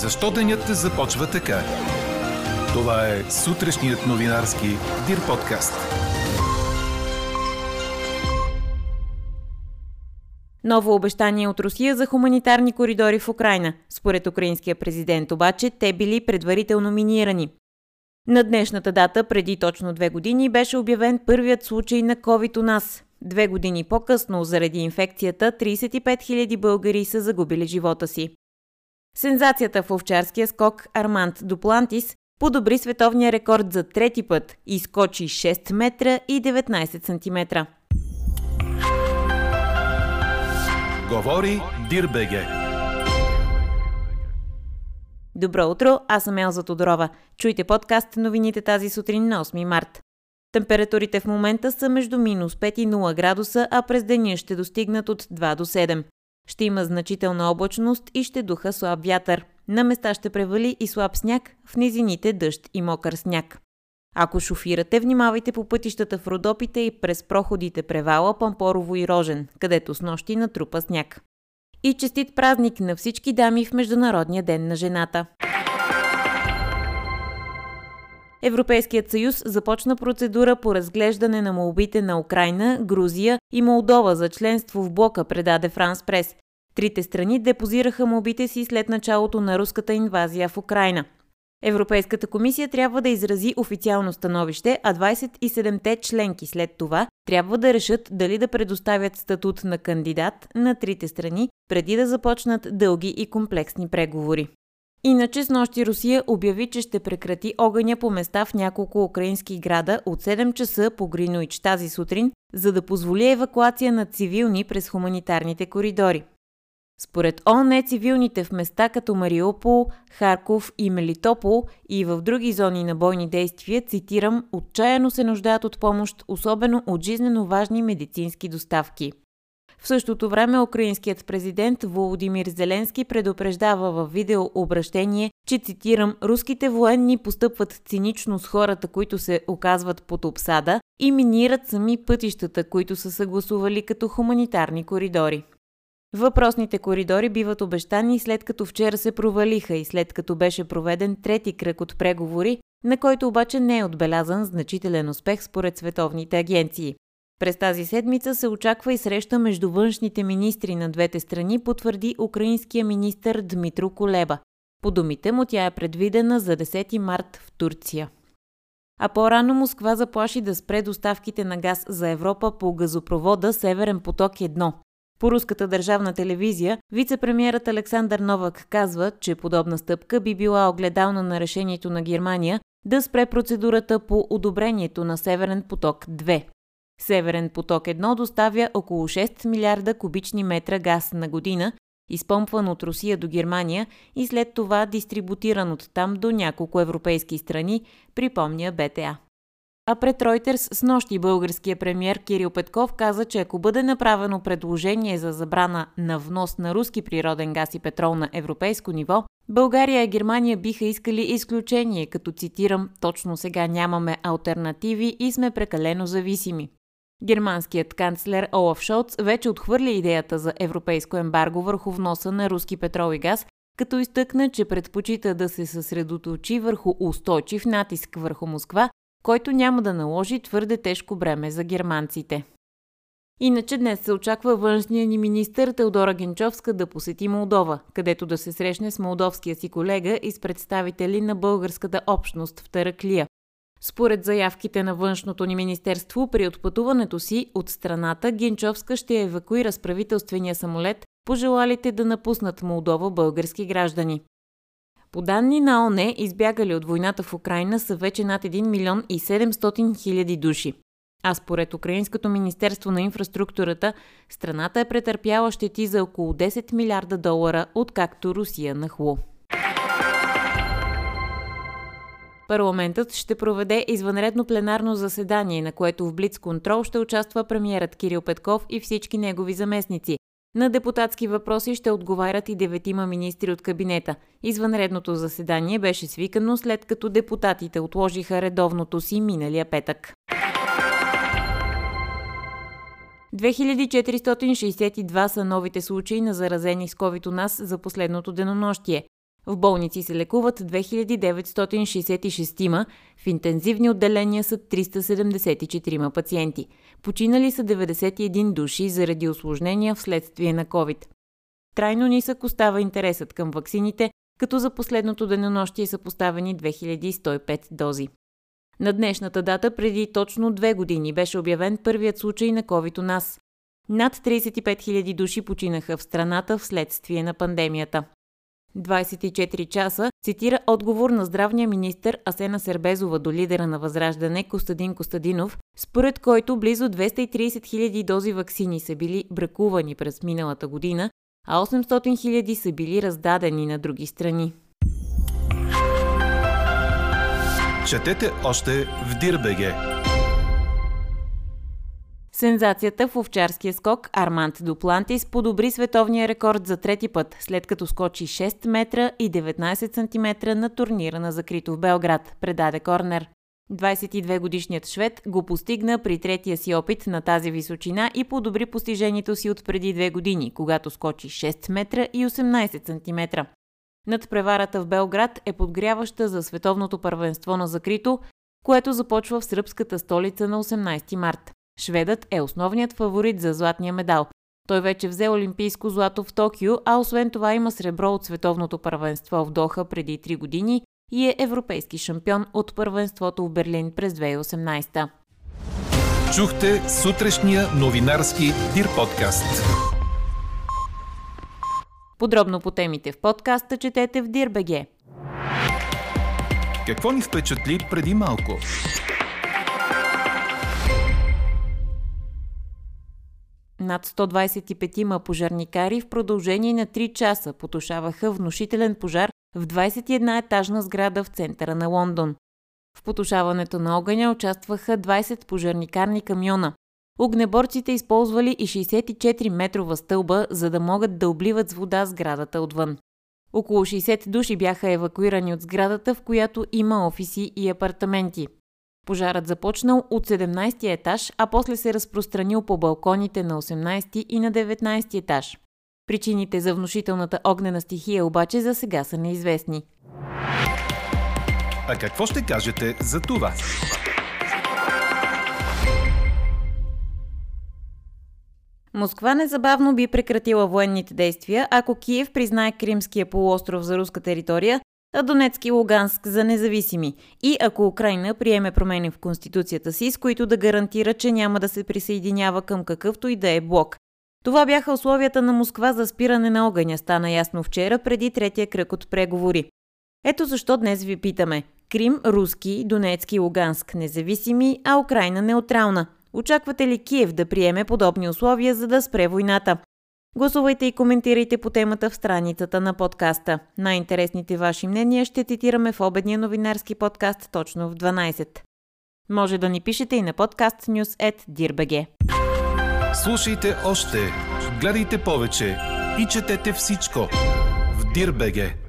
Защо денят започва така? Това е сутрешният новинарски Дир подкаст. Ново обещание от Русия за хуманитарни коридори в Украина. Според украинския президент обаче, те били предварително минирани. На днешната дата, преди точно две години, беше обявен първият случай на COVID у нас. Две години по-късно, заради инфекцията, 35 000 българи са загубили живота си. Сензацията в овчарския скок Арманд Дуплантис подобри световния рекорд за трети път и скочи 6 метра и 19 сантиметра. Говори Дирбеге. Добро утро, аз съм Елза Тодорова. Чуйте подкаст новините тази сутрин на 8 март. Температурите в момента са между минус 5 и 0 градуса, а през деня ще достигнат от 2 до 7. Ще има значителна облачност и ще духа слаб вятър. На места ще превали и слаб сняг, в низините дъжд и мокър сняг. Ако шофирате, внимавайте по пътищата в Родопите и през проходите Превала, Пампорово и Рожен, където с нощи натрупа сняг. И честит празник на всички дами в Международния ден на жената! Европейският съюз започна процедура по разглеждане на молбите на Украина, Грузия и Молдова за членство в блока, предаде Франс Прес. Трите страни депозираха молбите си след началото на руската инвазия в Украина. Европейската комисия трябва да изрази официално становище, а 27-те членки след това трябва да решат дали да предоставят статут на кандидат на трите страни, преди да започнат дълги и комплексни преговори. Иначе с нощи Русия обяви, че ще прекрати огъня по места в няколко украински града от 7 часа по Гринович тази сутрин, за да позволи евакуация на цивилни през хуманитарните коридори. Според ООН, цивилните в места като Мариупол, Харков и Мелитопол и в други зони на бойни действия, цитирам, отчаяно се нуждаят от помощ, особено от жизнено важни медицински доставки. В същото време украинският президент Володимир Зеленски предупреждава в видеообращение, че цитирам «Руските военни постъпват цинично с хората, които се оказват под обсада и минират сами пътищата, които са съгласували като хуманитарни коридори». Въпросните коридори биват обещани след като вчера се провалиха и след като беше проведен трети кръг от преговори, на който обаче не е отбелязан значителен успех според световните агенции. През тази седмица се очаква и среща между външните министри на двете страни, потвърди украинския министр Дмитро Колеба. По думите му тя е предвидена за 10 март в Турция. А по-рано Москва заплаши да спре доставките на газ за Европа по газопровода Северен поток 1. По руската държавна телевизия, вице-премьерът Александър Новак казва, че подобна стъпка би била огледална на решението на Германия да спре процедурата по одобрението на Северен поток 2. Северен поток 1 доставя около 6 милиарда кубични метра газ на година, изпомпван от Русия до Германия и след това дистрибутиран от там до няколко европейски страни, припомня БТА. А пред Ройтерс с нощи българския премьер Кирил Петков каза, че ако бъде направено предложение за забрана на внос на руски природен газ и петрол на европейско ниво, България и Германия биха искали изключение, като цитирам, точно сега нямаме альтернативи и сме прекалено зависими. Германският канцлер Олаф Шолц вече отхвърли идеята за европейско ембарго върху вноса на руски петрол и газ, като изтъкна, че предпочита да се съсредоточи върху устойчив натиск върху Москва който няма да наложи твърде тежко бреме за германците. Иначе днес се очаква външния ни министър Теодора Генчовска да посети Молдова, където да се срещне с молдовския си колега и с представители на българската общност в Тараклия. Според заявките на външното ни министерство, при отпътуването си от страната Генчовска ще евакуира с правителствения самолет пожелалите да напуснат Молдова български граждани. По данни на ОНЕ, избягали от войната в Украина са вече над 1 милион и 700 хиляди души. А според Украинското министерство на инфраструктурата, страната е претърпяла щети за около 10 милиарда долара, откакто Русия нахлу. Парламентът ще проведе извънредно пленарно заседание, на което в Блиц контрол ще участва премиерът Кирил Петков и всички негови заместници, на депутатски въпроси ще отговарят и деветима министри от кабинета. Извънредното заседание беше свикано след като депутатите отложиха редовното си миналия петък. 2462 са новите случаи на заразени с COVID у нас за последното денонощие. В болници се лекуват 2966, в интензивни отделения са 374 пациенти. Починали са 91 души заради осложнения вследствие на COVID. Трайно нисък остава интересът към ваксините, като за последното денонощие са поставени 2105 дози. На днешната дата преди точно две години беше обявен първият случай на COVID у нас. Над 35 000 души починаха в страната вследствие на пандемията. 24 часа цитира отговор на здравния министр Асена Сербезова до лидера на Възраждане Костадин Костадинов, според който близо 230 000 дози вакцини са били бракувани през миналата година, а 800 000 са били раздадени на други страни. Четете още в Дирбеге. Сензацията в овчарския скок Арманд Дуплантис подобри световния рекорд за трети път, след като скочи 6 метра и 19 см на турнира на закрито в Белград, предаде Корнер. 22-годишният швед го постигна при третия си опит на тази височина и подобри постижението си от преди две години, когато скочи 6 метра и 18 см. Над преварата в Белград е подгряваща за световното първенство на закрито, което започва в сръбската столица на 18 март. Шведът е основният фаворит за златния медал. Той вече взе олимпийско злато в Токио, а освен това има сребро от световното първенство в Доха преди 3 години и е европейски шампион от първенството в Берлин през 2018. Чухте сутрешния новинарски Дир подкаст. Подробно по темите в подкаста четете в Дирбеге. Какво ни впечатли преди малко? Над 125 пожарникари в продължение на 3 часа потушаваха внушителен пожар в 21-етажна сграда в центъра на Лондон. В потушаването на огъня участваха 20 пожарникарни камиона. Огнеборците използвали и 64-метрова стълба, за да могат да обливат с вода сградата отвън. Около 60 души бяха евакуирани от сградата, в която има офиси и апартаменти. Пожарът започнал от 17 етаж, а после се разпространил по балконите на 18 и на 19 етаж. Причините за внушителната огнена стихия обаче за сега са неизвестни. А какво ще кажете за това? Москва незабавно би прекратила военните действия, ако Киев признае Кримския полуостров за руска територия, а Донецки и Луганск за независими и ако Украина приеме промени в конституцията си, с които да гарантира, че няма да се присъединява към какъвто и да е блок. Това бяха условията на Москва за спиране на огъня, стана ясно вчера преди третия кръг от преговори. Ето защо днес ви питаме. Крим, руски, Донецки и Луганск независими, а Украина неутрална. Очаквате ли Киев да приеме подобни условия, за да спре войната? Гласувайте и коментирайте по темата в страницата на подкаста. Най-интересните ваши мнения ще цитираме в обедния новинарски подкаст точно в 12. Може да ни пишете и на подкаст news.dirbg. Слушайте още, гледайте повече и четете всичко в Дирбеге.